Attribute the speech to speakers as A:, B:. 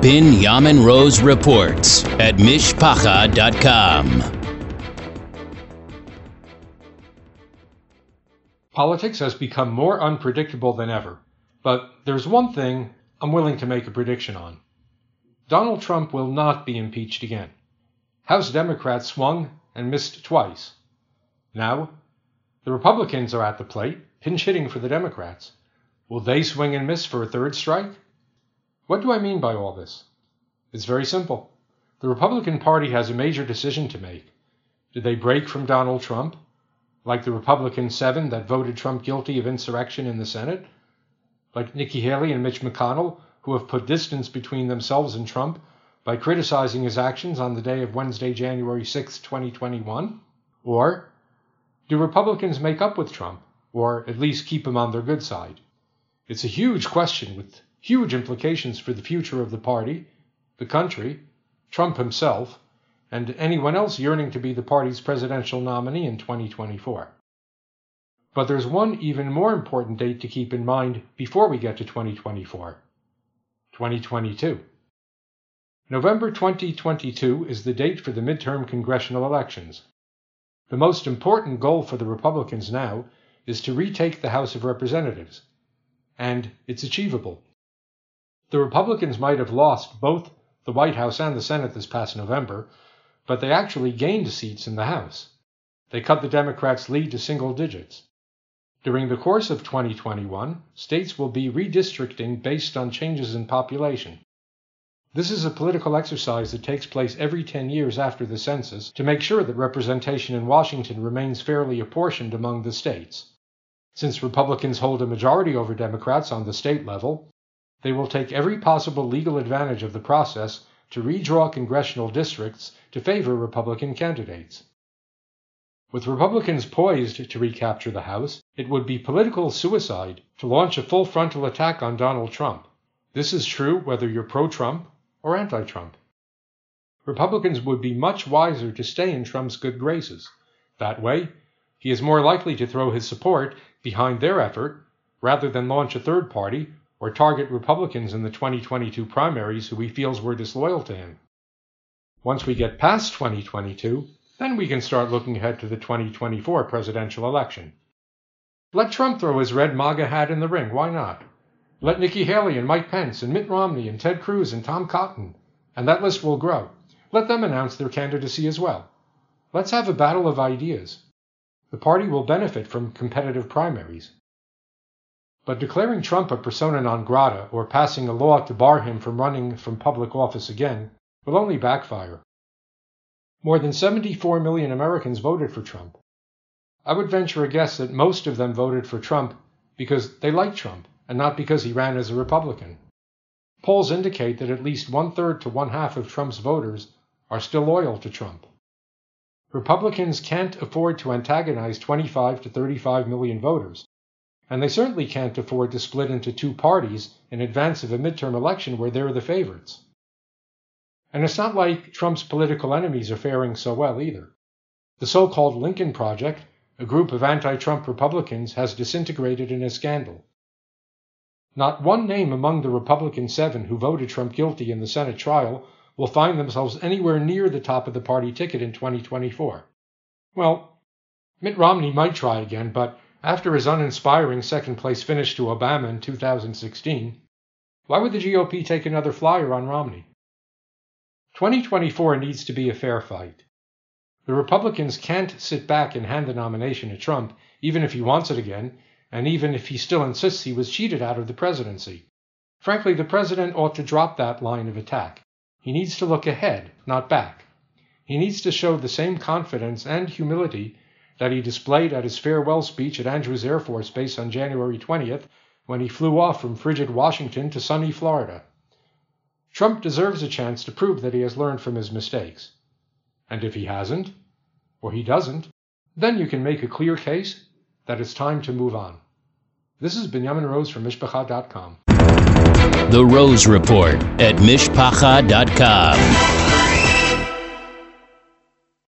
A: Binyamin Rose reports at mishpacha.com.
B: Politics has become more unpredictable than ever, but there's one thing I'm willing to make a prediction on. Donald Trump will not be impeached again. House Democrats swung and missed twice. Now, the Republicans are at the plate, pinch hitting for the Democrats. Will they swing and miss for a third strike? What do I mean by all this? It's very simple. The Republican Party has a major decision to make. Do they break from Donald Trump, like the Republican seven that voted Trump guilty of insurrection in the Senate? Like Nikki Haley and Mitch McConnell, who have put distance between themselves and Trump by criticizing his actions on the day of Wednesday, January 6, 2021? Or do Republicans make up with Trump, or at least keep him on their good side? It's a huge question with huge implications for the future of the party, the country, Trump himself, and anyone else yearning to be the party's presidential nominee in 2024. But there's one even more important date to keep in mind before we get to 2024 2022. November 2022 is the date for the midterm congressional elections. The most important goal for the Republicans now is to retake the House of Representatives, and it's achievable. The Republicans might have lost both the White House and the Senate this past November, but they actually gained seats in the House. They cut the Democrats' lead to single digits. During the course of 2021, states will be redistricting based on changes in population. This is a political exercise that takes place every 10 years after the census to make sure that representation in Washington remains fairly apportioned among the states. Since Republicans hold a majority over Democrats on the state level, they will take every possible legal advantage of the process to redraw congressional districts to favor Republican candidates. With Republicans poised to recapture the House, it would be political suicide to launch a full frontal attack on Donald Trump. This is true whether you're pro Trump or anti Trump. Republicans would be much wiser to stay in Trump's good graces. That way, he is more likely to throw his support behind their effort rather than launch a third party or target Republicans in the 2022 primaries who he feels were disloyal to him. Once we get past 2022, then we can start looking ahead to the 2024 presidential election. Let Trump throw his red MAGA hat in the ring, why not? Let Nikki Haley and Mike Pence and Mitt Romney and Ted Cruz and Tom Cotton, and that list will grow. Let them announce their candidacy as well. Let's have a battle of ideas. The party will benefit from competitive primaries. But declaring Trump a persona non grata or passing a law to bar him from running from public office again will only backfire. More than 74 million Americans voted for Trump. I would venture a guess that most of them voted for Trump because they liked Trump and not because he ran as a Republican. Polls indicate that at least one third to one half of Trump's voters are still loyal to Trump. Republicans can't afford to antagonize 25 to 35 million voters, and they certainly can't afford to split into two parties in advance of a midterm election where they're the favorites. And it's not like Trump's political enemies are faring so well either. The so called Lincoln Project, a group of anti Trump Republicans, has disintegrated in a scandal. Not one name among the Republican seven who voted Trump guilty in the Senate trial will find themselves anywhere near the top of the party ticket in 2024. Well, Mitt Romney might try again, but after his uninspiring second place finish to Obama in 2016, why would the GOP take another flyer on Romney? 2024 needs to be a fair fight. The Republicans can't sit back and hand the nomination to Trump, even if he wants it again, and even if he still insists he was cheated out of the presidency. Frankly, the president ought to drop that line of attack. He needs to look ahead, not back. He needs to show the same confidence and humility that he displayed at his farewell speech at Andrews Air Force Base on January 20th when he flew off from frigid Washington to sunny Florida. Trump deserves a chance to prove that he has learned from his mistakes. And if he hasn't, or he doesn't, then you can make a clear case that it's time to move on. This is Binyamin Rose from Mishpacha.com.
A: The Rose Report at Mishpacha.com.